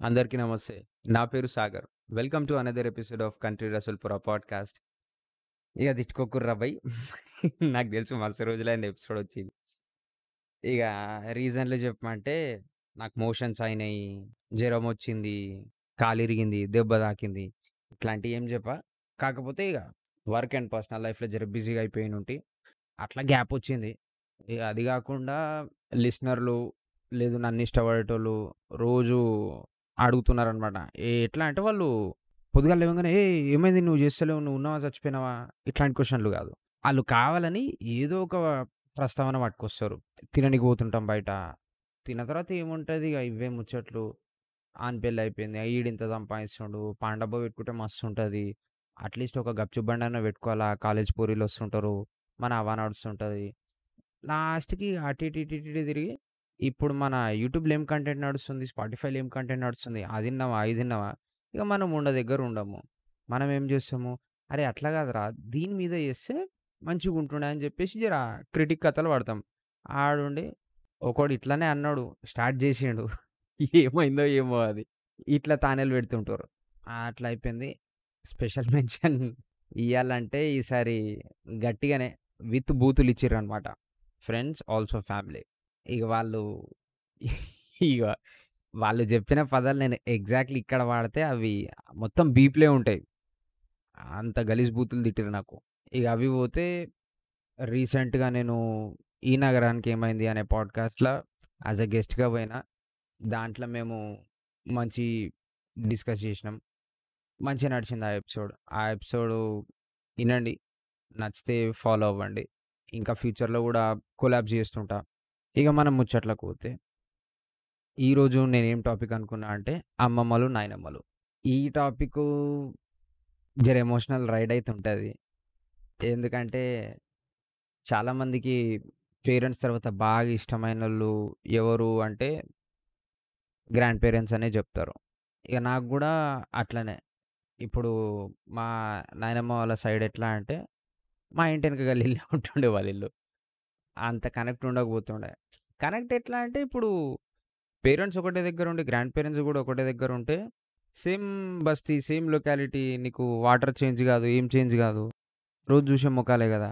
అందరికీ నమస్తే. నా పేరు Sagar. Welcome to another episode of 'Country Rasoolpura' podcast. ఇక తిట్టుకోకుర్రా బై నాకు తెలుసు మస్తు రోజులైంది ఎపిసోడ్ వచ్చింది ఇక రీజన్‌లు చెప్పమంటే నాకు మోషన్స్ అయినాయి జ్వరం వచ్చింది కాలిరిగింది, దెబ్బ తాకింది. ఇట్లాంటివి ఏం చెప్ప కాకపోతే ఇక వర్క్ అండ్ పర్సనల్ లైఫ్‌లో జర బిజీగా అయిపోయిన ఉంటే అట్లా గ్యాప్ వచ్చింది. ఇక అది కాకుండా లిసనర్‌లు లేదు నన్ను ఇష్టపడేటోళ్ళు రోజు అడుగుతున్నారనమాట. ఎ ఎట్లా అంటే వాళ్ళు పొద్దుగాల లేవంగానే "ఏయ్! ఏమైంది నువ్వు చేస్తలేవు? నువ్వు ఉన్నావా? చచ్చిపోయినావా?" ఇట్లాంటి క్వెషన్‌లు కాదు. ఆళ్ళు కావాలని ఏదో ఒక ప్రస్తావన పట్టుకొస్తారు. తిననీకి పోతుంటాం బయట. తిన్న తర్వాత ఏముంటది ఇగ ఇవే ముచ్చట్లు. ఆని పెళ్ళి అయిపోయింది. ఈడింత సంపాదిస్తుండు. పాన్ డబ్బా పెట్టుకుంటే మస్తుంటది. అట్‌లీస్ట్ ఒక గప్‌చుప్ బండన్నా పెట్టుకోవాలా. కాలేజ్ పూరీలు వస్తుంటారు. మన హవా నడుస్తుంటది. లాస్ట్‌కి అటు ఇటు, ఇటు ఇటు తిరిగి ఇప్పుడు మన యూట్యూబ్‌లో ఏం కంటెంట్ నడుస్తుంది? స్పాటిఫైలో ఏం కంటెంట్ నడుస్తుంది? అది ఇన్నావా? ఇది ఇన్నావా? ఇక మనం ఉండ దగ్గర ఉండము. మనం ఏం చేస్తాము? అరే! అట్లా కాదురా దీని మీద చేస్తే మంచిగుంటుండే అని చెప్పేసి జర క్రిటిక్ కథలు పడతాం. ఆడుండి ఒకడు ఇట్లనే అన్నాడు. స్టార్ట్ చేసిండు. ఏమైందో ఏమో అది. ఇట్లా తానేలు పెడుతుంటారు. అట్లా అయిపోయింది. స్పెషల్ మెన్షన్ ఇయ్యాలంటే ఈసారి గట్టిగానే విత్ బూతులు ఇచ్చిర్రనమాట. Friends also family. ఇక వాళ్ళు ఇగ వాళ్ళు చెప్పిన పదాలు నేను ఎగ్జాక్ట్‌లీ ఇక్కడ వాడితే అవి మొత్తం బీప్‌లే ఉంటాయి. అంత గలీజ్ బూతులు తిట్టిర్రు నాకు. ఇగ అవి పోతే రీసెంట్‌గా నేను 'ఈ నగరానికి ఏమైంది' అనే పాడ్‌కాస్ట్‌ల యాస్ ఎ గెస్ట్‌గా పోయినా. దాంట్లో మేము మంచి డిస్కస్ చేసినాం. మంచిగా నడిచింది ఆ ఎపిసోడ్. ఆ ఎపిసోడ్ ఇనండి. నచ్చితే ఫాలో అవ్వండి. ఇంకా ఫ్యూచర్‌లో కూడా కొలాబ్స్ చేస్తుంటా. ఇక మనం ముచ్చట్లకు పోతే ఈరోజు నేనేం టాపిక్ అనుకున్నా అంటే అమ్మమ్మలు, నాయనమ్మలు. ఈ టాపిక్ జర ఎమోషనల్ రైడ్ అయితుంటది. ఎందుకంటే చాలామందికి పేరెంట్స్ తర్వాత బాగా ఇష్టమైన వాళ్ళు ఎవరు అంటే గ్రాండ్ పేరెంట్స్ అనే చెప్తారు. ఇక నాకు కూడా అట్లనే. ఇప్పుడు మా నాయనమ్మ వాళ్ళ సైడ్ ఎట్లా అంటే మా ఇంటి వెనక గల్లీలో ఉంటుండే వాళ్ళ ఇల్లు. అంత కనెక్ట్ ఉండకపోతుండే. కనెక్ట్ ఎట్లా అంటే ఇప్పుడు పేరెంట్స్ ఒకటే దగ్గర ఉండి, గ్రాండ్ పేరెంట్స్ కూడా ఒకటే దగ్గర ఉంటే సేమ్ బస్తీ, సేమ్ లొకాలిటీ నీకు వాటర్ చేంజ్ కాదు ఏం చేంజ్ కాదు రోజు చూసే మొక్కలే కదా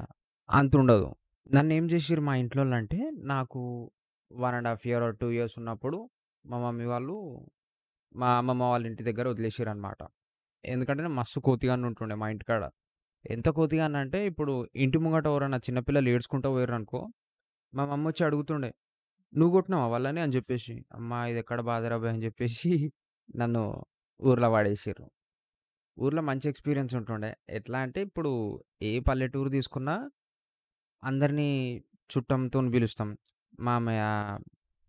అంత ఉండదు నన్ను ఏం చేసిర్రు మా ఇంట్లోలంటే నాకు one and half year or two years ఉన్నప్పుడు మా మమ్మీ వాళ్ళు మా అమ్మమ్మ వాళ్ళ ఇంటి దగ్గర వదిలేసారు అనమాట ఎందుకంటే నేను మస్తు కోతిగానే ఉంటుండే మా ఇంటికాడ. ఎంత కోతిగాన్ని అంటే ఇప్పుడు ఇంటి ముంగట ఎవరైనా చిన్నపిల్లలు ఏడ్చుకుంటూ పోయారు అనుకో మా మమ్మొచ్చి అడుగుతుండే. "నువ్వు కొట్టినావా వాళ్ళని?" అని చెప్పేసి. అమ్మా ఇది బాధరా బయ్ అని చెప్పేసి నన్ను ఊర్లో పడేసిర్రు. ఊర్లో మంచి ఎక్స్‌పీరియన్స్ ఉంటుండే. ఎట్లా అంటే ఇప్పుడు ఏ పల్లెటూరు తీసుకున్నా అందరినీ చుట్టంతో పిలుస్తాం. మామయ్య,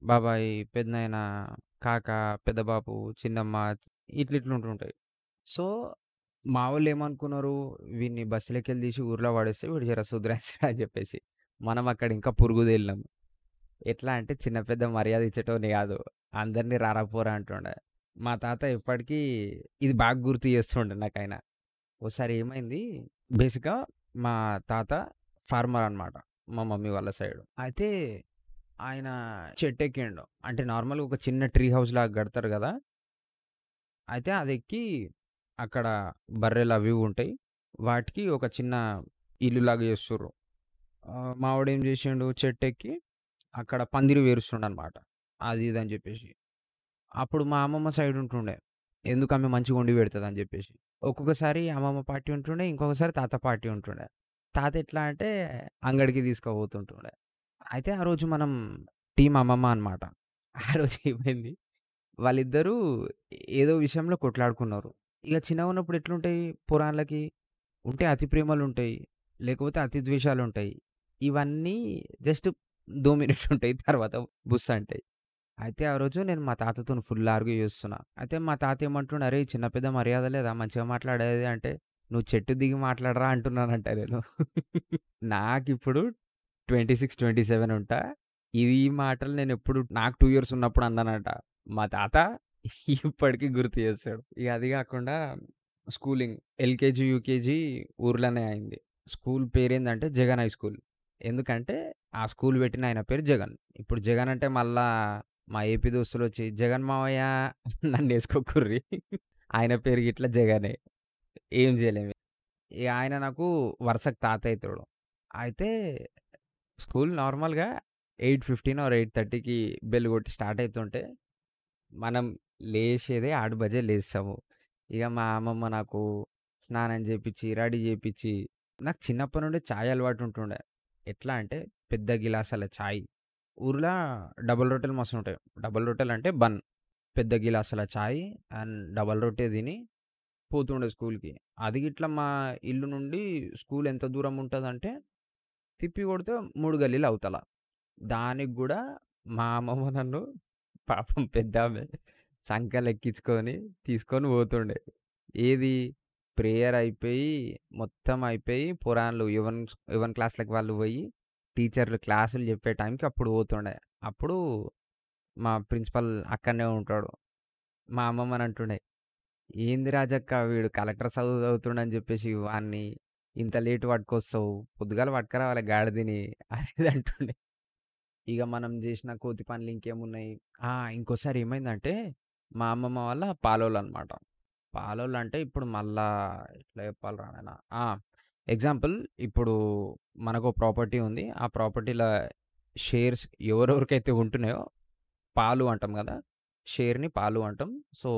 బాబాయ్, పెదనాయన, కాక, పెద్దబాపు చిన్నమ్మ ఇట్లా ఇట్లా ఉంటుంటాయి. సో, మా వోళ్ళేమనుకున్నారు వీడిని బస్సులోకెళ్ళి తీసి ఊర్లో పడేస్తే వీడు జర సుధరేస్తాడు అని చెప్పేసి. మనం అక్కడ ఇంకా పురుగు తేలినాం. ఎట్లా అంటే చిన్న పెద్ద మర్యాద ఇచ్చేటోడిని కాదు. అందరిని రారా పోరా అంటుండే. మా తాత ఎప్పటికీ ఇది బాగా గుర్తు చేస్తుండే నాకాయన. ఓసారి ఏమైంది బేసిక్‌గా మా తాత ఫార్మర్ అనమాట. మా మమ్మీ వాళ్ళ సైడ్. అయితే ఆయన చెట్టెక్కిండు. అంటే నార్మల్‌గా ఒక చిన్న ట్రీ హౌస్ లాగా కడతారు కదా అయితే అదెక్కి అక్కడ బర్రెలు అవి ఉంటాయి. వాటికి ఒక చిన్న ఇల్లులాగా చేస్తుర్రు. మావాడు ఏం చేసిండు చెట్టెక్కి అక్కడ పందిరి పేరుస్తుండనమాట. అది ఇది అని చెప్పేసి. అప్పుడు మా అమ్మమ్మ సైడ్ ఉంటుండే. ఎందుకు ఆమె మంచిగా వండి అని చెప్పేసి. ఒక్కొక్కసారి అమ్మమ్మ పార్టీ ఉంటుండే. ఇంకొకసారి తాత పార్టీ ఉంటుండే. తాత ఎట్లా అంటే అంగడికి తీసుకుపోతుంటుండే. అయితే ఆ రోజు మనం టీం అమ్మమ్మ అనమాట. ఆ రోజు ఏమైంది వాళ్ళిద్దరూ ఏదో విషయంలో కొట్లాడుకున్నారు. ఇక చిన్నగా ఉన్నప్పుడు ఎట్లుంటాయి పురాణాలకి ఉంటే అతి ప్రేమలు ఉంటాయి లేకపోతే అతి ద్వేషాలుంటాయి. ఇవన్నీ జస్ట్ దో ఉంటాయి. తర్వాత బుస్ అంటాయి. అయితే ఆ రోజు నేను మా తాతతోని ఫుల్ ఆర్గ్యూ చేస్తున్నా. అయితే మా తాత ఏమంటుండు, అరే చిన్న పెద్ద మర్యాద లేదా? మంచిగా మాట్లాడేది" అంటే, "నువ్వు చెట్టు దిగి మాట్లాడరా" అంటున్నానంట నేను. నాకిప్పుడు 26, 27 ఉంటా. ఇది మాటలు నేను ఎప్పుడు నాకు టూ ఇయర్స్ ఉన్నప్పుడు అన్నానంట. మా తాత ఇప్పటికి గుర్తు చేస్తాడు. ఇగ అది కాకుండా స్కూలింగ్ ఎల్‌కేజీ, యూకేజీ ఊర్లోనే అయింది. స్కూల్ పేరేందంటే జగన్ హై స్కూల్. ఎందుకంటే ఆ స్కూల్ పెట్టిన ఆయన పేరు జగన్. ఇప్పుడు జగన్ అంటే మళ్ళా మా ఏపీ దోస్తులొచ్చి "జగన్ మావయ్య నన్నేసుకోకుర్రి. ఆయన పేరు గిట్ల జగనే. ఏం చేయలేము ఇగ ఆయన నాకు వరుసకు తాత అయితడు. అయితే స్కూల్ నార్మల్‌గా 8:15 ఆర్ 8:30కి బెల్ కొట్టి స్టార్ట్ అయితుంటే, మనం లేసేదే 8 బజే లేస్తాము. ఇక మా అమ్మమ్మ నాకు స్నానం చేపిచ్చి రెడీ చేపించి నాకు చిన్నప్పటి నుండి చాయ్ అలవాటు ఉంటుండే. ఎట్లా అంటే పెద్ద గిలాసాల చాయ్. ఊర్లో డబుల్ రొట్టెలు మస్తుంటాయి. డబుల్ రొట్టెలంటే బన్. పెద్ద గిలాసాల చాయ్ అండ్ డబల్ రొట్టె తిని పోతుండే స్కూల్‌కి. అది గిట్ల మా ఇల్లు నుండి స్కూల్ ఎంత దూరం ఉంటదంటే, తిప్పి కొడితే 3 గల్లీలు అవతల. దానికి గూడా మా అమ్మమ్మ నన్ను పాపం పెద్దామె సంకలెక్కించుకొని తీసుకొని పోతుండే. ఏది ప్రేయర్ అయిపోయి, మొత్తం అయిపోయి పోరాన్లు యువన్ యువన్ క్లాస్లకు వాళ్ళు పోయి, టీచర్లు క్లాసులు చెప్పే టైంకి అప్పుడు పోతుండే. అప్పుడు మా ప్రిన్సిపల్ అక్కడనే ఉంటాడు. మా అమ్మమ్మని అంటుండే, "ఏంది రాజక్క వీడు కలెక్టర్ చదువు చదువుతుండని చెప్పేసి వాడిని ఇంత లేట్ పట్టుకొస్తావు. పొద్దుగాల పట్టుకురావాలి గాడిదని" అది ఇది అంటుండే. ఇక మనం చేసిన కోతి పనులు ఇంకేమున్నాయి. ఇంకోసారి ఏమైందంటే, మా అమ్మమ్మ వాళ్ళ పాలోళ్ళనమాట. పాలోళ్ళంటే ఇప్పుడు మళ్ళా ఎట్లా చెప్పాలిరా నాయనా! ఆ! ఎగ్జాంపుల్ ఇప్పుడు మనకో ప్రాపర్టీ ఉంది. ఆ ప్రాపర్టీ‌ల షేర్స్ ఎవరెవరికైతే ఉంటున్నాయో పాలు అంటాం గదా! షేర్‌ని పాలు అంటాం. సో,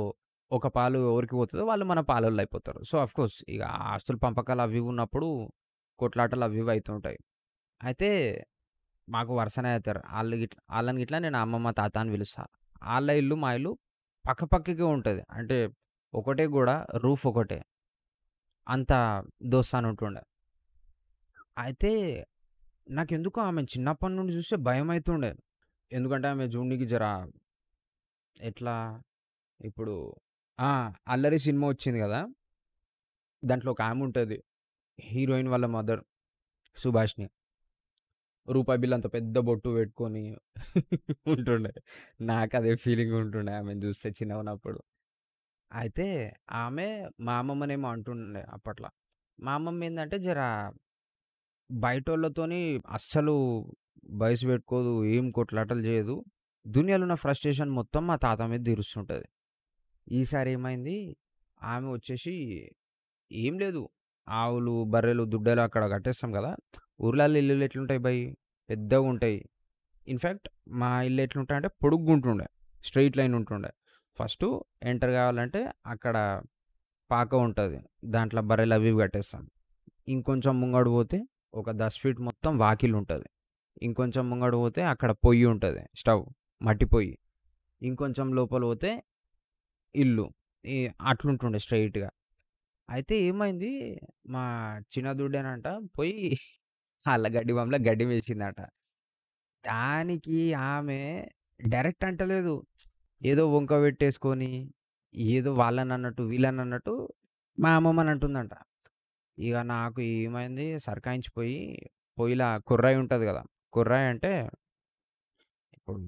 ఒక పాలు ఎవరికి పోతదో వాళ్ళు మన పాలోళ్ళయిపోతారు. సో, ఆఫ్‌కోర్స్ ఇగ ఆస్తుల పంపకాలు అవి ఇవి ఉన్నప్పుడు కొట్లాటలు అవి ఇవి అయితుంటాయి. అయితే మాకు వరుసనే అయితారు. ఆళ్ళు గిట్ల ఆళ్ళని గిట్ల నేను అమ్మమ్మ, తాత అని పిలుస్తా. ఆళ్ళ ఇల్లు, మా ఇల్లు పక్కపక్కకే ఉంటుంది అంటే ఒకటే గోడ, రూఫ్ ఒకటే. అంత దోస్తాను ఉంటుండే. అయితే నాకెందుకో ఆమెను చిన్నప్పటి నుండి చూస్తే భయమైతుండే. ఎందుకంటే ఆమె జూడనీకి జర ఎట్లా ఇప్పుడు ఆ! 'అల్లరి' సినిమా వచ్చింది కదా దాంట్లో ఒక ఆమె ఉంటుంది హీరోయిన్ వాళ్ళ మదర్ సుభాష్ని రూపాయి బిల్ అంత పెద్ద బొట్టు పెట్టుకొని ఉంటుండే. నాకు అదే ఫీలింగ్ ఉంటుండే ఆమెను చూస్తే చిన్నగున్నప్పుడు. అయితే ఆమె మా అమ్మమ్మనేమో అంటుండే అప్పట్లో మా అమ్మమ్మ ఏంటంటే జర బయటోళ్ళతోని అస్సలు బైస్ పెట్టుకోదు. ఏం కొట్లాటలు చేయదు. దునియాలో ఉన్న ఫ్రస్ట్రేషన్ మొత్తం మా తాత మీద తీరుస్తుంటుంది ఈసారి ఏమైంది, ఆమె వచ్చేసి ఏం లేదు. ఆవులు, బర్రెలు, దుడ్డెలు అక్కడ కట్టేస్తాం కదా ఊర్లలో ఇల్లులు ఎట్లుంటాయి బయ్ పెద్దగుంటాయి. ఇన్ఫ్యాక్ట్ మా ఇల్లు ఎట్లుంటాయంటే పొడుగ్గుంటుండే. స్ట్రెయిట్ లైన్ ఉంటుండే. ఫస్ట్ ఎంటర్ కావాలంటే అక్కడ పాక ఉంటుంది దాంట్లో బర్రెలు అవి ఇవి కట్టేస్తాం. ఇంకొంచెం ముంగడు పోతే ఒక దస్ ఫీట్ మొత్తం వాకిలుంటది. ఇంకొంచెం ముంగడు పోతే అక్కడ పొయ్యి ఉంటుంది స్టవ్ మట్టి పొయ్యి. ఇంకొంచెం లోపల పోతే ఇల్లు. ఈ అట్లుంటుండే స్ట్రెయిట్‌గా. అయితే ఏమైంది మా చిన్న దుడ్డేనంట పోయి ఆళ్ళ గడ్డి వాములో గడ్డి మేసిందట. దానికి ఆమె డైరెక్ట్ అంటలేదు. ఏదో వంక పెట్టేసుకొని, ఏదో వాళ్ళనన్నట్టు, వీళ్ళనన్నట్టు మా అమ్మమ్మని అంటుందంట. ఇగ నాకు ఏమైంది సరకాయించిపోయి పొయ్యిలా కుర్రాయి ఉంటది గదా! కుర్రాయి అంటే ఇప్పుడు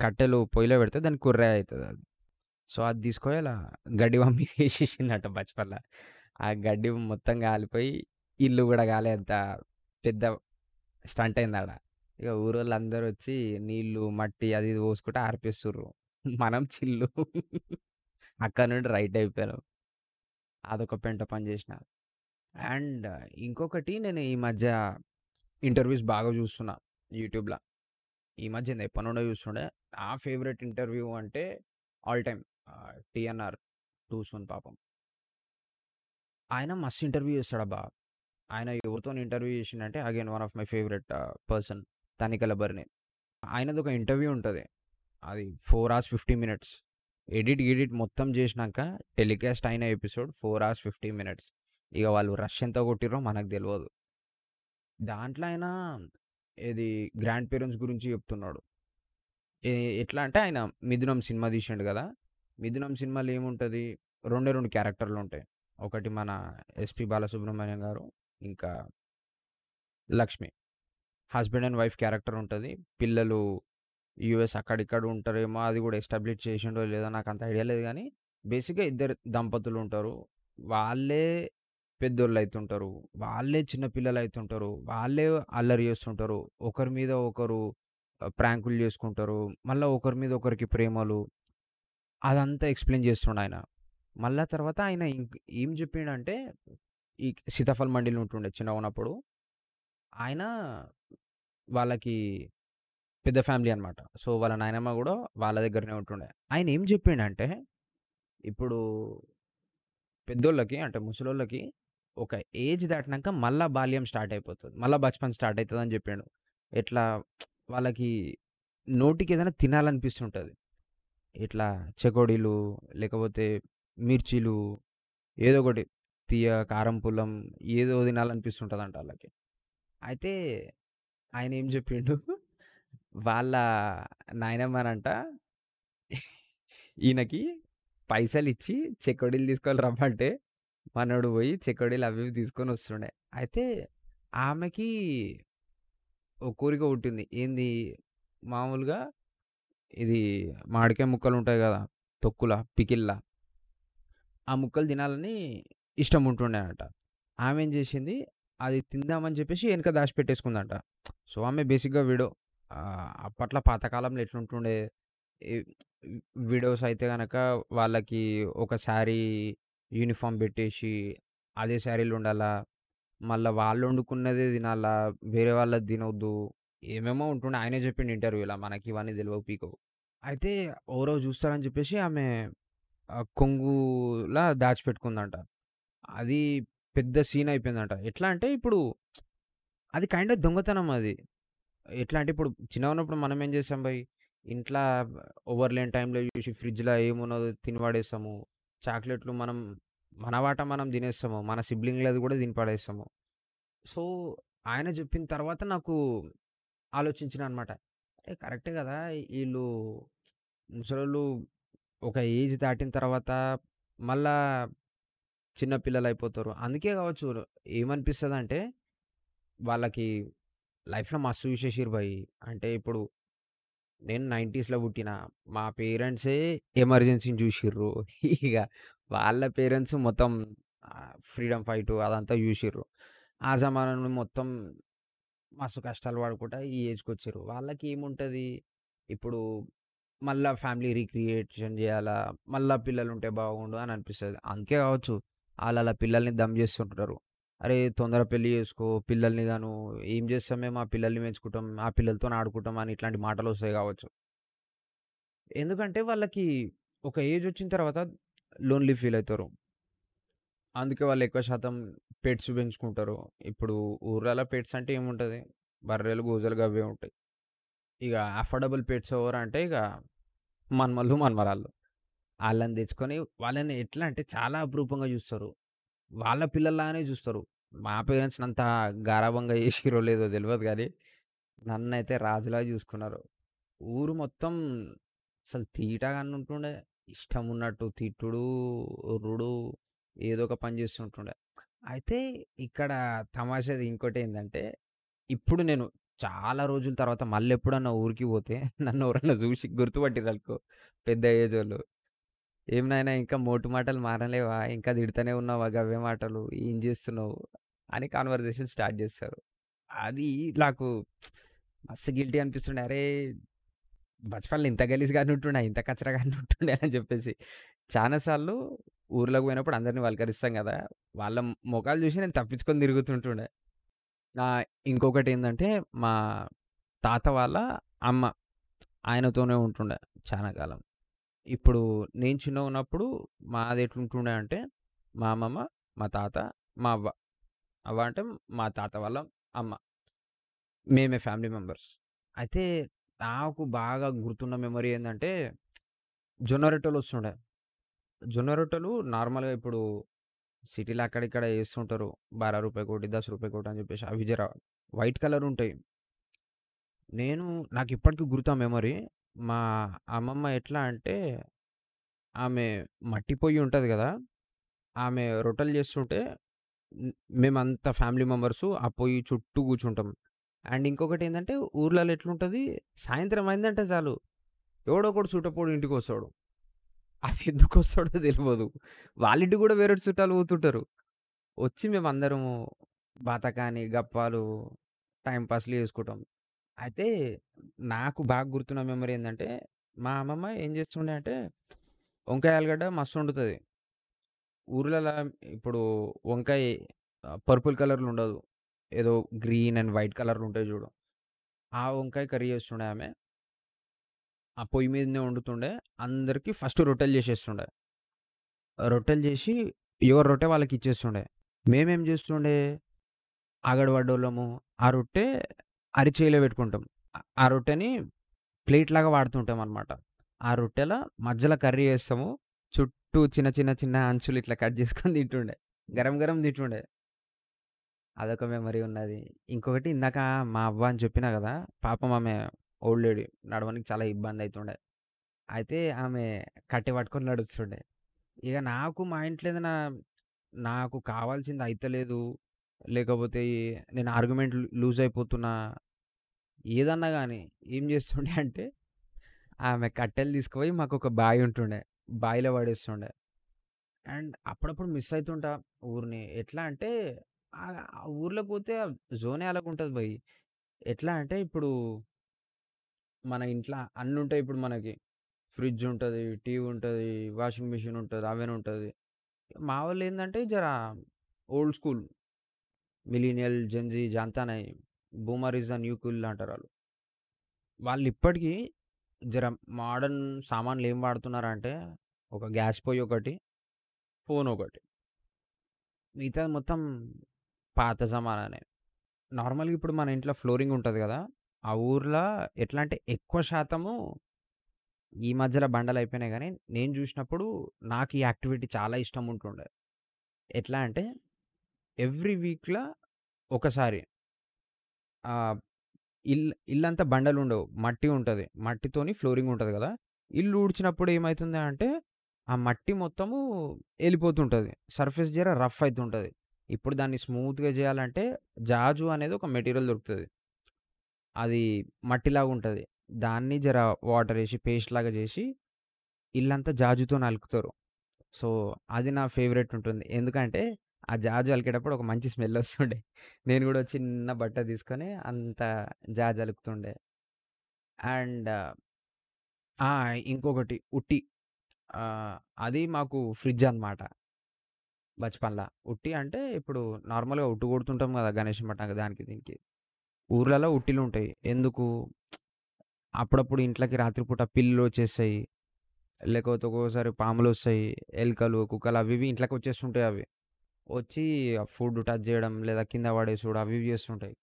కట్టెలు పొయ్యిలో పెడితే దానికి కుర్రాయి అయితదది. సో, అది తీసుకొని గడ్డి వాము మీద ఏసేసిందట బచపన్ల. ఆ గడ్డి మొత్తం కాలిపోయి ఇల్లు గూడా కాలేంత పెద్ద స్టంట్ అయింది ఆడ ఇక ఊరోళ్ళు అందరు ఊరోళ్ళందరొచ్చి నీళ్ళు, మట్టి అది ఇది పోసుకుంటే ఆర్పేస్తుర్రు. మనం చిల్లు. అక్కడి నుండి రైట్ అయిపోయాను. అదొక పెంట పని చేసిన. అండ్ ఇంకొకటి నేను ఈ మధ్య ఇంటర్వ్యూస్ బాగా చూస్తున్నా యూట్యూబ్‌ల. ఈ మధ్య ఎప్పటినుండో చూస్తుండే. నా ఫేవరెట్ ఇంటర్వ్యూ అంటే all time ah, 'TNR' too soon పాపం. ఆయన మస్తు ఇంటర్వ్యూ చేస్తాడబ్బా! ఆయన ఎవరితోని interview చేసిండంటే again one of my favourite person Tanikella Bharani ఆయనది ఒక ఇంటర్వ్యూ ఉంటుంది అది ఫోర్ అవర్స్ 50 మినిట్స్. ఎడిట్, గిడిట్ మొత్తం చేసినాక టెలికాస్ట్ అయిన ఎపిసోడ్ ఫోర్ అవర్స్ 50 మినిట్స్. ఇక వాళ్ళు రష్ ఎంత కొట్టిర్రో మనకు తెలియదు దాంట్లో ఆయన ఇది గ్రాండ్ పేరెంట్స్ గురించి చెప్తున్నాడు. ఎట్లా అంటే ఆయన 'మిథునం' సినిమా తీసిండు కదా 'మిథునం' సినిమాలో ఏముంటుంది రెండే 2 క్యారెక్టర్‌లుంటాయి. ఒకటి మన 'ఎస్‌పి బాలసుబ్రహ్మణ్యం' గారు, ఇంకా 'Lakshmi'. Husband and wife character ఉంటుంది పిల్లలు యూఎస్ అక్కడిక్కడ ఉంటారేమో అది కూడా ఎస్టాబ్లిష్ చేసిండో లేదో నాకంత ఐడియా లేదు కానీ బేసిక్‌గా ఇద్దరు దంపతులు ఉంటారు వాళ్ళే పెద్దోళ్ళైతుంటారు. వాళ్ళే చిన్న అవుతుంటారు వాళ్ళే అల్లరి చేస్తుంటారు. ఒకరి మీద ఒకరు ప్రాంకులు చేసుకుంటారు మళ్ళీ ఒకరి మీద ఒకరికి ప్రేమలు అదంతా ఎక్స్‌ప్లెయిన్ చేస్తుండాయన. మళ్ళా తర్వాత ఆయన ఏం చెప్పిండంటే ఈ సీతాఫల్ మండీలో ఉంటుండే చిన్నగున్నప్పుడు. ఆయన వాళ్ళకి పెద్ద ఫ్యామిలీ అనమాట సో, వాళ్ళ నాయనమ్మ కూడా వాళ్ళ దగ్గరనే ఉంటుండే. ఆయన ఏం చెప్పిండంటే ఇప్పుడు పెద్దోళ్ళకి అంటే ముసలోళ్ళకి ఒక ఏజ్ దాటినాక మళ్ళీ బాల్యం స్టార్ట్ అయిపోతుంది మళ్ళీ బచ్‌పన్ స్టార్ట్ అవుతుంది అని చెప్పాడు ఎట్లా వాళ్ళకి నోటికి ఏదైనా తినాలనిపిస్తుంటుంది ఇట్లా చెకోడీలు, లేకపోతే మిర్చీలు ఏదో ఒకటి తీయ కారం, పుల్లం ఏదో తినాలనిపిస్తుంటదంట ఆళ్ళకి. అయితే ఆయనేం జెప్పిండు వాళ్ళ నాయనమ్మనంట ఈయనకి పైసలిచ్చి చెకోడీలు తీసుకొని రమ్మంటే, మనోడు బోయి చెకోడీలు అవి ఇవి తీసుకొనొస్తుండే. అయితే ఆమెకి ఓ కోరిక పుట్టింది. ఏంది మామూలుగా ఇది మామిడికాయ ముక్కలుంటాయి గదా! తొక్కుల, పికిల్‌లా ఆ ముక్కలు తినాలని ఇష్టం ఉంటుండేనంట. ఆమేం జేసింది, అది తిందామని జెప్పేసి ఎనక దాచిపెట్టేసుకుందంట. సో, ఆమె బేసిక్‌గా విడో. ఆహ్, అప్పట్లో పాతకాలంలో ఎట్లుంటుండే, ఈ విడోస్ అయితే గనక వాళ్ళకి ఒక శారీ యూనిఫార్మ్ బెట్టేసి, అదే శారీలు ఉండాలా. మళ్ళా వాళ్ళొండుకున్నదే తినాలా, వేరే వాళ్ళది తినొద్దు. ఏమేమో ఉంటుండే. ఆయనే జెప్పిండు ఇంటర్వ్యూల మనకివన్నీ దెలవవు, పీకవు. అయితే ఓ రోజు జూస్తారని జెప్పేసి ఆమె ఆహ్, కొంగులా దాచిపెట్టుకుందంట. అది పెద్ద సీన్ అయిపోయిందంట. ఎట్లా అంటే ఇప్పుడు అది కైండ్ ఆఫ్ దొంగతనం అది. ఎట్లా అంటే ఇప్పుడు చిన్న ఉన్నప్పుడు మనం ఏం చేసాం భయ్ ఇంట్లో ఓవర్ లేని టైంలో చూసి ఫ్రిడ్జ్లో ఏమున్నదో తినిపడేస్తాము చాక్లెట్‌లు మనం మన వాట మనం తినేస్తాము. మన సిబ్లింగ్‌లది కూడా తినిపడేస్తాము సో, ఆయన చెప్పిన తర్వాత నాకు ఆలోచించిన అనమాట కరెక్టే కదా వీళ్ళు ముసలోళ్ళు ఒక ఏజ్ దాటిన తర్వాత మళ్ళా చిన్న పిల్లలయిపోతారు. అందుకే కావచ్చు ఏమనిపిస్తుంది అంటే వాళ్ళకి లైఫ్‌లో మస్తు చూసేసిర్రు భయ్. అంటే ఇప్పుడు నేను 90స్‌లో పుట్టిన. మా పేరెంట్సే ఎమర్జెన్సీని చూసిర్రు ఇక వాళ్ళ పేరెంట్స్ మొత్తం ఫ్రీడమ్ ఫైటు అదంతా చూసిర్రు ఆ జమానాలో మొత్తం మస్తు కష్టాలు పడుకుంటా ఈ ఏజ్కి వచ్చిండ్రు వాళ్ళకి ఏముంటుంది ఇప్పుడు మళ్ళా ఫ్యామిలీ రీక్రియేషన్ చేయాలా మళ్ళీ పిల్లలు ఉంటే బాగుండు అని అనిపిస్తుంది అందుకే కావచ్చు వాళ్ళ పిల్లల్ని దమ్ చేస్తుంటారు అరే! తొందర పెళ్ళి చేసుకో పిల్లల్ని గాను ఏం చేస్తాం మేము ఆ పిల్లల్ని పెంచుకుంటాం, ఆ పిల్లలతోని ఆడుకుంటాం అని ఇట్లాంటి మాటలు వస్తాయి కావచ్చు ఎందుకంటే వాళ్ళకి ఒక ఏజ్ వచ్చిన తర్వాత లోన్‌లీ ఫీల్ అవుతారు అందుకే వాళ్ళు ఎక్కువ శాతం పెట్స్ పెంచుకుంటారు. ఇప్పుడు ఊర్లలో పెట్స్ అంటే ఏముంటుంది బర్రెలు, గోజలు అవే ఉంటాయి. ఇక అఫోర్డబుల్ పెట్స్ ఎవరు అంటే ఇక మన్మల్లు మన్మరాళ్ళు వాళ్ళని తెచ్చుకొని వాళ్ళని ఎట్లా అంటే చాలా అపురూపంగా చూస్తారు వాళ్ళ పిల్లల్లానే చూస్తారు మా పేరెంట్స్‌ని అంత గారాబంగా చేసిరో లేదో తెలియదు కానీ నన్ను అయితే రాజులా చూసుకున్నారు ఊరు మొత్తం అసలు తీటగానే ఉంటుండే. ఇష్టం ఉన్నట్టు తిట్టుడు, ఉర్రుడు ఏదో ఒక పని చేస్తుంటుండే అయితే ఇక్కడ తమాషాది ఏంటంటే ఇప్పుడు నేను చాలా రోజుల తర్వాత మళ్ళీ ఎప్పుడన్నా ఊరికి పోతే నన్ను ఎవరన్నా చూసి జూసి గుర్తుపట్టిర్రనుకో పెద్ద ఏజోళ్ళు. "ఏం నాయనా ఇంకా మోటు మాటలు మారలేవా ఇంకా తిడుతూనే ఉన్నావా గవ్వే మాటలు? ఏం చేస్తున్నావు అని కాన్వర్జేషన్ స్టార్ట్ చేస్తారు అది నాకు మస్తు గిల్టీ అనిపిస్తుండే. అరే! బచ్‌పన్‌లో ఇంత గలీజ్ కానీ ఉంటుండే ఇంత కచ్చరగానే ఉంటుండే అని చెప్పేసి చాలాసార్లు ఊర్లోకి పోయినప్పుడు అందరిని వలకరిస్తాం కదా వాళ్ళ ముఖాలు చూసి నేను తప్పించుకొని తిరుగుతుంటుండే. ఇంకొకటి ఏంటంటే మా తాత వాళ్ళ అమ్మ. ఆయనతోనే ఉంటుండే చాలా కాలం. ఇప్పుడు నేను చిన్నగా ఉన్నప్పుడు మాది ఎట్లుంటుండే అంటే, మా అమ్మమ్మ, మా తాత, మా అవ్వ. అవ్వ అంటే మా తాత వాళ్ళ అమ్మ. మేమే ఫ్యామిలీ మెంబర్స్. అయితే నాకు బాగా గుర్తున్న మెమరీ ఏందంటే, జొన్న రొట్టెలొస్తుండే. జొన్న రొట్టెలు నార్మల్‌గా ఇప్పుడు సిటీలో అక్కడ ఇక్కడ రూపాయి రూ. 12 రూ. 10 అని చెప్పేసి అవి జర వైట్ కలర్ ఉంటాయి. నేను నాకిప్పటికి గుర్తు ఆ మెమరీ. మా అమ్మమ్మ ఎట్లా అంటే, ఆమె మట్టి పొయ్యి ఉంటది గదా! ఆమె రొట్టెలు చేస్తుంటే హ్మ్, మేమంతా ఫ్యామిలీ మెంబర్సు ఆ పొయ్యి చుట్టూ కూర్చుంటాం. అండ్ ఇంకొకటేందంటే ఊర్లలో ఎట్లుంటది, సాయంత్రం అయిందంటే చాలు ఎవడో ఒకడు ఇంటికి ఇంటికొస్తాడు. అది ఎందుకొస్తాడో తెలవదు. వాళ్ళ ఇంటికి గూడా వేరే చుట్టాలు పోతుంటారు. వచ్చి మేమందరము బాతకాని, గప్పాలు, టైమ్ పాస్‌లు చేసుకుంటాం. అయితే నాకు బాగా గుర్తున్న మెమరీ ఏందంటే, మా అమ్మమ్మ ఏం చేస్తుండే అంటే, వంకాయ ఆలుగడ్డ మస్తొండుతది. ఊర్లలో ఇప్పుడు వంకాయ ఆహ్, పర్పుల్ కలర్‌లో ఉండదు. ఏదో గ్రీన్ అండ్ వైట్ కలర్‌లో ఉంటాయి చూడు. ఆ వంకాయ కర్రీ చేస్తుండే ఆమె. ఆ పొయ్యి మీదనే వండుతుండే. అందరికి ఫస్ట్ రొట్టెలు చేసేస్తుండే. రొట్టెలు చేసి ఎవరి రొట్టె వాళ్ళకిచ్చేస్తుండే. మేమేం చేస్తుండే, ఆగడ పడ్డోళ్ళము ఆ రొట్టె అరిచేయిలో పెట్టుకుంటాం. ఆ ఆ రొట్టెని ప్లేట్‌లాగా వాడుతుంటామనమాట. ఆ రొట్టెల మధ్యలో కర్రీ వేస్తాము చుట్టూ చిన్న, చిన్న, చిన్న అంచులు ఇట్లా కట్ చేసుకొని తింటుండే. గరం గరం తింటుండే. అదొక మెమరీ ఉన్నది. ఇంకొకటి ఇందాక మా అవ్వ అని చెప్పినా కదా పాపం ఆమె ఓల్డ్ లేడీ. నడవడానికి చాలా ఇబ్బంది అవుతుండే అయితే ఆమె కట్టె పట్టుకొని నడుస్తుండే. ఇక నాకు మా ఇంట్లో ఏదైనా నాకు కావాల్సింది అయితలేదు, లేకపోతే నేను ఆర్గ్యుమెంట్ లూజ్ అయిపోతున్నా, ఏదన్నా కానీ ఏం చేస్తుండే అంటే, ఆమె కట్టెలు తీసుకుపోయి మాకొక బావి ఉంటుండే. బావిలో పడేస్తుండే. అండ్ అప్పుడప్పుడు మిస్ అయితుంటా ఊరిని. ఎట్లా అంటే ఆహ్, ఆ ఊర్లో పోతే జోనే అలాగుంటది భయ్. ఎట్లా అంటే ఇప్పుడు మన ఇంట్ల అన్నుంటాయి ఇప్పుడు మనకి. ఫ్రిడ్జ్ ఉంటది, టీవీ ఉంటది, వాషింగ్ మిషన్ ఉంటది, అవెన్ ఉంటది. మా వోళ్ళేందంటే జర old school. Millennial, Gen Z జాన్తా boomer is the new cool వాళ్ళు వాళ్ళిప్పటికి జర మోడర్న్ సామాన్లు ఏమి వాడుతున్నారు వాడుతున్నారంటే, ఒక గ్యాస్ పొయ్యి ఒకటి ఫోన్ ఒకటి మిగతాది మొత్తం పాత జమానానే. నార్మల్‌గా ఇప్పుడు మన ఇంట్లో ఫ్లోరింగ్ ఉంటది గదా! ఆ ఊర్లో ఎట్లా అంటే ఎక్కువ శాతము ఈ మధ్యలో బండలయిపోయినాయి గానీ, నేను చూసినప్పుడు నాకు ఈ యాక్టివిటీ చాలా ఇష్టం ఉంటుండే. ఎట్లా అంటే ఎవ్రీ వీక్‌ల ఒకసారి ఆహ్, ఇల్ ఇల్లంతా బండలుండవు. మట్టి ఉంటది. మట్టితోని ఫ్లోరింగ్ ఉంటది గదా! ఇల్లు ఊడ్చినప్పుడు ఏమైతుంది అంటే, ఆ మట్టి మొత్తము ఎళ్ళిపోతుంటది. సర్ఫేస్ జర రఫ్ అయితుంటది. ఇప్పుడు దాన్ని స్మూత్‌గా జేయాలంటే జాజు అనేది ఒక మెటీరియల్ దొరుకుతది. అది మట్టిలాగుంటది. దాన్ని జర వాటరేసి పేస్ట్‌లాగా జేసి, ఇల్లంతా జాజుతోని అలుకుతారు. సో, అది నా ఫేవరెట్ ఉంటుంది. ఎందుకంటే, ఆ జాజు అలికేటప్పుడు ఒక మంచి స్మెల్ వస్తుండే నేను కూడా చిన్న బట్ట తీసుకొని అంత జాజ్ అలుకుతుండే. అండ్ ఇంకొకటి ఉట్టి. అది మాకు ఫ్రిడ్జ్ అన్నమాట. బచ్‌పన్‌ల. ఉట్టి అంటే ఇప్పుడు నార్మల్‌గా ఉట్టు కొడుతుంటాం కదా గణేష్ మఠం దానికి దీనికి. ఊర్లలో ఉట్టిలు ఉంటాయి ఎందుకు? అప్పుడప్పుడు ఇంట్లోకి రాత్రిపూట పిల్లులు వచ్చేస్తాయి లేకపోతే ఒక్కోసారి పాములు వస్తాయి ఎలుకలు, కుక్కలు అవి ఇవి ఇంట్లోకి వచ్చేస్తుంటాయి అవి. వచ్చి ఫుడ్ టచ్ చేయడం లేదా కింద పడేసుడు అవి ఇవి చేస్తుంటాయి.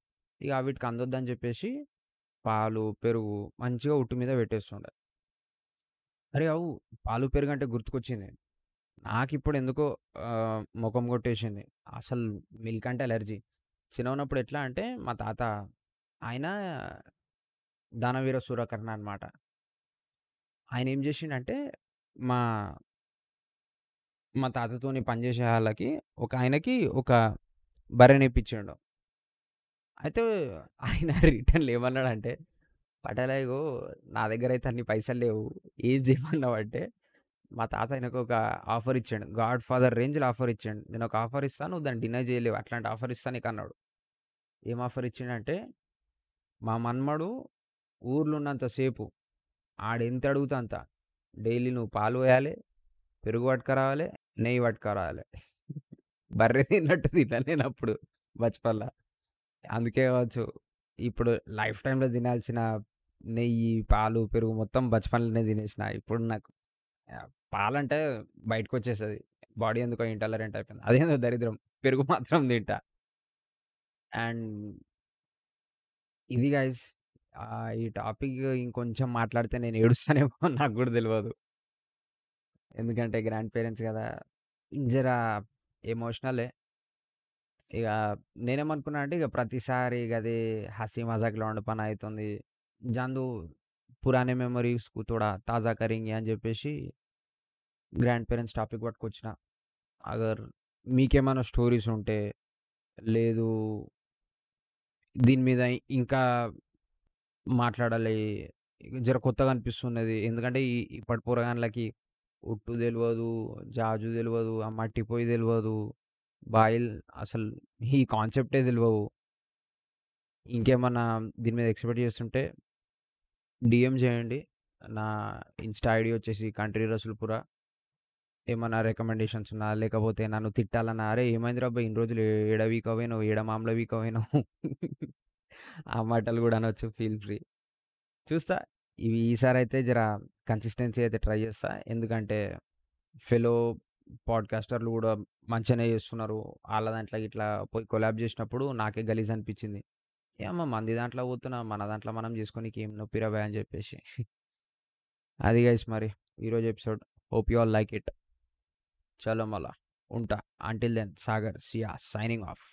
ఇక వీటికి అందొద్దని చెప్పేసి పాలు, పెరుగు మంచిగా ఉట్టు మీద పెట్టేస్తుండే. అరే! అవు పాలు, పెరుగంటే గుర్తుకొచ్చింది. నాకు ఇప్పుడు ఎందుకో ముఖం కొట్టేసింది. అసలు మిల్క్ అంటే అలర్జీ. చిన్నగున్నప్పుడు ఎట్లా అంటే మా తాత ఆయన దానవీర సూరకర్ణ అన్నమాట. ఆయనేం చేసిండంటే మా మా తాతతోని పనిచేసే వాళ్ళకి ఆళ్ళకి ఒకాయనకి ఒక బర్రెనిప్పిచ్చిండు. అయితే ఆయన రిటర్న్ ఏమన్నాడంటే, "పటాల ఇగో నా అయితే అన్ని పైసలు లేవు. ఏం చేయమన్నావంటే మా తాత ఆయనకొక ఆఫర్ ఇచ్చిండు. గాడ్ ఫాదర్ రేంజ్‌లో ఆఫర్ ఇచ్చిండు. "నేనొక ఆఫర్ ఇస్తా. నువ్వు దాన్ని డినై చేయలేవు అట్లాంటి ఆఫర్ ఇస్తా నీకన్నాడు." ఏం ఆఫర్ ఇచ్చిండంటే, "మా మన్మడు ఊర్లో ఉన్నంత సేపు ఆడెంత అడుగుతా అంత. డైలీ నువ్వు పాలు పోయాలే, పెరుగు పట్టుకరావాలే, నెయ్యి పట్టుకురావాలి బర్రె తిన్నట్టు తిన్నా నేనప్పుడు బచ్‌పన్‌ల. అందుకే కావచ్చు ఇప్పుడు లైఫ్ టైమ్‌లో తినాల్సిన నెయ్యి, పాలు, పెరుగు మొత్తం బచ్‌పన్‌లోనే తినేసిన. ఇప్పుడు నాకు ఆహ్, పాలంటే బయటకొచ్చేస్తది. బాడీ ఎందుకో ఇంటాలరెంట్ అయిపోయింది. అదేందో దరిద్రం. పెరుగు మాత్రం తింటా. అండ్ ఇది గైస్ ఆహ్, ఈ టాపిక్ ఇంకొంచెం మాట్లాడితే నేను ఏడుస్తానేమో నాకు గూడా తెలవదు. ఎందుకంటే గ్రాండ్ పేరెంట్స్ కదా జర ఎమోషనలే. ఇక నేనేమనుకున్నా అంటే ఇక ప్రతిసారి ఇక అది హసీ మజాక్ ఉండే పని అవుతుంది జాన్‌దో పురాణే మెమరీస్ తోడా తాజా కరింగి అని చెప్పేసి గ్రాండ్ పేరెంట్స్ టాపిక్ పట్టుకొచ్చిన. అగర్ మీకేమైనా స్టోరీస్ ఉంటే లేదు దీని మీద ఇంకా మాట్లాడాలి. జర కొత్తగా అనిపిస్తున్నది. ఎందుకంటే ఈ ఇప్పటి పోరగాన్లకి ఉట్టు తెలియదు జాజు తెలియదు ఆ మట్టి పొయ్యి దెలవదు, బాయిల్ అసలు ఈ కాన్సెప్టే తెలియవు ఇంకేమన్నా దీని మీద ఎక్స్‌పెక్ట్ చేస్తుంటే డిఎం చేయండి. నా ఇన్‌స్టా ఐడి వచ్చేసి కంట్రీ రసూల్‌పుర. ఏమన్నా రికమెండేషన్స్ ఉన్నా, లేకపోతే నన్ను తిట్టాలన్నా, అరే ఏమైంది అబ్బాయి ఇన్ని రోజులు ఏడ వీక్ పోయినవు? ఏడ మామూలుగా వీక్ పోయినవు?" ఆ మాటలు కూడా అనొచ్చు. Feel free. చూస్తా. ఇవి ఈసారి అయితే జర కన్సిస్టెన్సీ అయితే ట్రై చేస్తా. ఎందుకంటే ఫెలో పాడ్‌కాస్టర్‌లు కూడా మంచిగానే చేస్తున్నారు. వాళ్ళ దాంట్లో ఇట్లా పోయి కొలాబ్ చేసినప్పుడు నాకే గలీజ్ అనిపించింది. ఏమో మంది దాంట్లో పోతున్నా, మన దాంట్లో మనం చేసుకోనీకి ఏం నొప్పిరా బాయ్ అని చెప్పేసి. అది గైస్ మరి ఈరోజు episode. Hope you all like it. చలో మళ్ళా ఉంటా. Until then Sagar chia signing of.